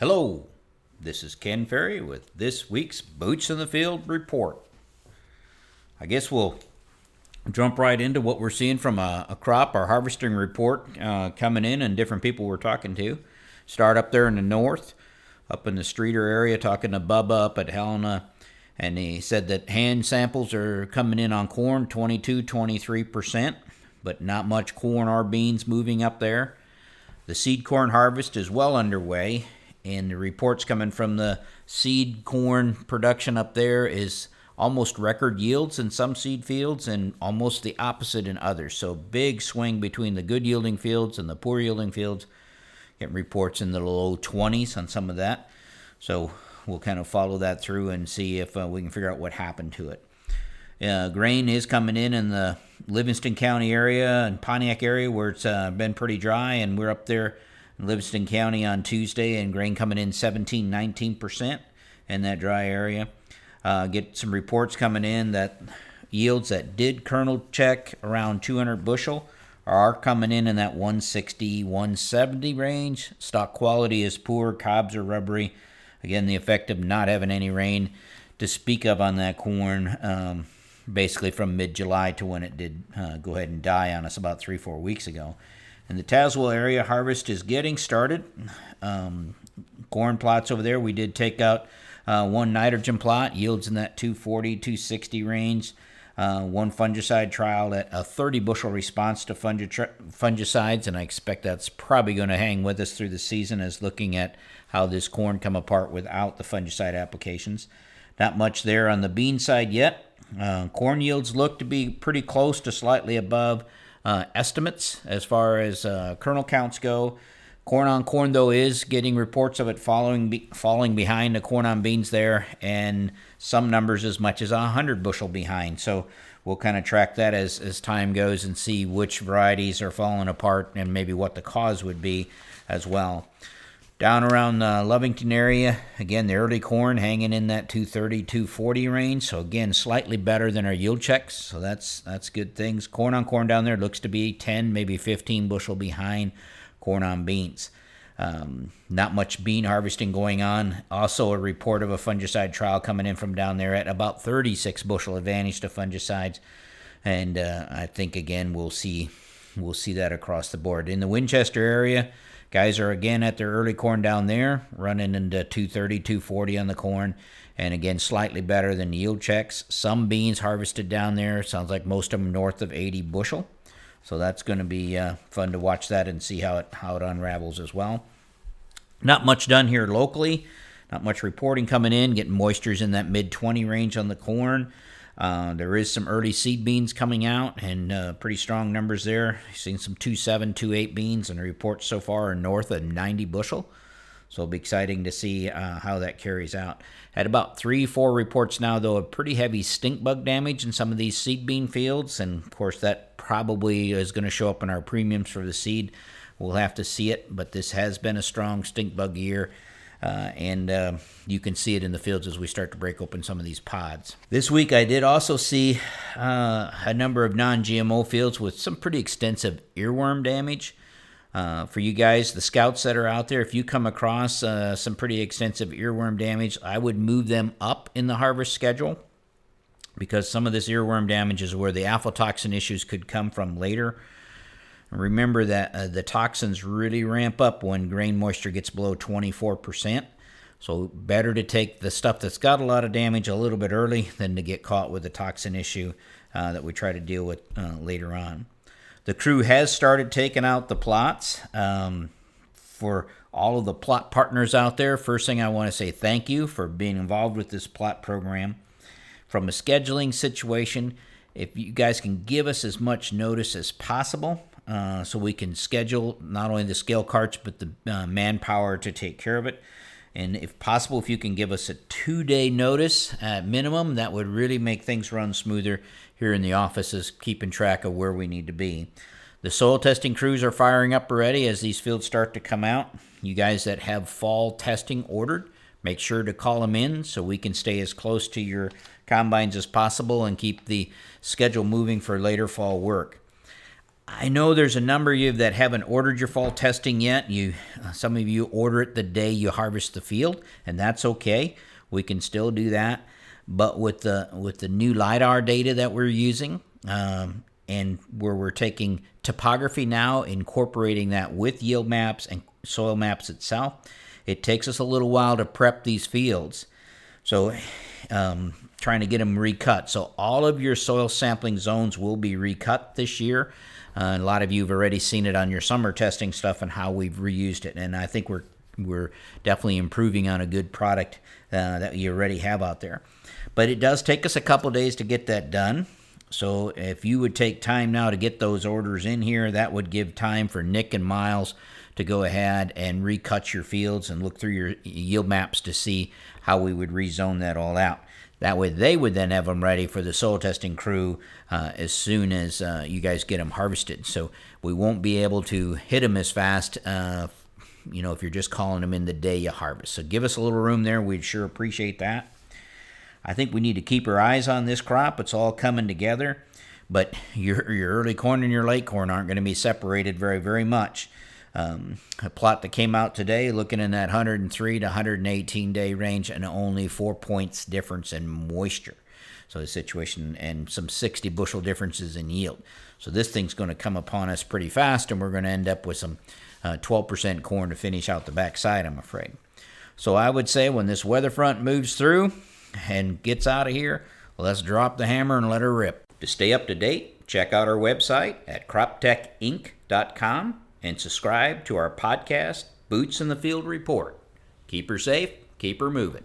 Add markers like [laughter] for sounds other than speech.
Hello, this is Ken Ferry with this week's Boots in the Field report. I guess we'll jump right into what we're seeing from a, a crop, our harvesting report uh, coming in, and different people we're talking to. Start up there in the north, up in the Streator area, talking to Bubba up at Helena, and he said that hand samples are coming in on corn 22 23%, but not much corn or beans moving up there. The seed corn harvest is well underway, and the reports coming from the seed corn production up there is almost record yields in some seed fields and almost the opposite in others. So big swing between the good yielding fields and the poor yielding fields. Getting reports in the low 20s on some of that. So we'll kind of follow that through and see if uh, we can figure out what happened to it. Uh, grain is coming in in the Livingston County area and Pontiac area where it's uh, been pretty dry, and we're up there in Livingston County on Tuesday, and grain coming in 17, 19% in that dry area. Uh, get some reports coming in that yields that did kernel check around 200 bushel are coming in in that 160, 170 range. Stalk quality is poor, cobs are rubbery. Again, the effect of not having any rain to speak of on that corn, um, basically from mid July to when it did uh, go ahead and die on us about three, four weeks ago. In the Tazewell area, harvest is getting started. Um, corn plots over there, we did take out uh, one nitrogen plot, yields in that 240, 260 range. Uh, one fungicide trial at a 30 bushel response to fungi- fungicides, and I expect that's probably going to hang with us through the season as looking at how this corn come apart without the fungicide applications. Not much there on the bean side yet. Uh, corn yields look to be pretty close to slightly above uh, estimates as far as uh, kernel counts go. Corn on corn, though, is getting reports of it following be, falling behind the corn on beans there, and some numbers as much as 100 bushel behind. So we'll kind of track that as, as time goes and see which varieties are falling apart and maybe what the cause would be as well. Down around the Lovington area, again, the early corn hanging in that 230, 240 range. So again, slightly better than our yield checks. So that's that's good things. Corn on corn down there looks to be 10, maybe 15 bushel behind corn on beans. Um, not much bean harvesting going on. Also, a report of a fungicide trial coming in from down there at about 36 bushel advantage to fungicides, and uh, I think again we'll see we'll see that across the board in the Winchester area. Guys are again at their early corn down there, running into 230, 240 on the corn, and again slightly better than yield checks. Some beans harvested down there. Sounds like most of them north of 80 bushel. So that's going to be uh, fun to watch that and see how it how it unravels as well. Not much done here locally. Not much reporting coming in. Getting moistures in that mid 20 range on the corn. Uh, there is some early seed beans coming out and uh, pretty strong numbers there. Seen some 2.7, 2.8 beans, and the reports so far are north of 90 bushel. So it'll be exciting to see uh, how that carries out. Had about three, four reports now, though, of pretty heavy stink bug damage in some of these seed bean fields. And of course, that probably is going to show up in our premiums for the seed. We'll have to see it, but this has been a strong stink bug year. Uh, and uh, you can see it in the fields as we start to break open some of these pods. This week, I did also see uh, a number of non GMO fields with some pretty extensive earworm damage. Uh, for you guys, the scouts that are out there, if you come across uh, some pretty extensive earworm damage, I would move them up in the harvest schedule because some of this earworm damage is where the aflatoxin issues could come from later. Remember that uh, the toxins really ramp up when grain moisture gets below 24%. So, better to take the stuff that's got a lot of damage a little bit early than to get caught with the toxin issue uh, that we try to deal with uh, later on. The crew has started taking out the plots. Um, for all of the plot partners out there, first thing I want to say thank you for being involved with this plot program. From a scheduling situation, if you guys can give us as much notice as possible uh, so we can schedule not only the scale carts but the uh, manpower to take care of it. And if possible, if you can give us a two day notice at minimum, that would really make things run smoother here in the offices, keeping track of where we need to be. The soil testing crews are firing up already as these fields start to come out. You guys that have fall testing ordered, make sure to call them in so we can stay as close to your combines as possible and keep the schedule moving for later fall work. I know there's a number of you that haven't ordered your fall testing yet. You, uh, some of you order it the day you harvest the field, and that's okay. We can still do that. But with the with the new lidar data that we're using, um, and where we're taking topography now, incorporating that with yield maps and soil maps itself, it takes us a little while to prep these fields. So, um, trying to get them recut. So, all of your soil sampling zones will be recut this year. Uh, a lot of you have already seen it on your summer testing stuff and how we've reused it. And I think we're we're definitely improving on a good product uh, that you already have out there. But it does take us a couple days to get that done. So if you would take time now to get those orders in here, that would give time for Nick and Miles to go ahead and recut your fields and look through your yield maps to see how we would rezone that all out. That way, they would then have them ready for the soil testing crew uh, as soon as uh, you guys get them harvested. So we won't be able to hit them as fast, uh, you know, if you're just calling them in the day you harvest. So give us a little room there. We'd sure appreciate that. I think we need to keep our eyes on this crop. It's all coming together, but [laughs] your your early corn and your late corn aren't going to be separated very very much. Um, a plot that came out today, looking in that 103 to 118 day range, and only four points difference in moisture. So the situation and some 60 bushel differences in yield. So this thing's going to come upon us pretty fast, and we're going to end up with some uh, 12% corn to finish out the backside, I'm afraid. So I would say when this weather front moves through, and gets out of here, let's drop the hammer and let her rip. To stay up to date, check out our website at croptechinc.com and subscribe to our podcast, Boots in the Field Report. Keep her safe, keep her moving.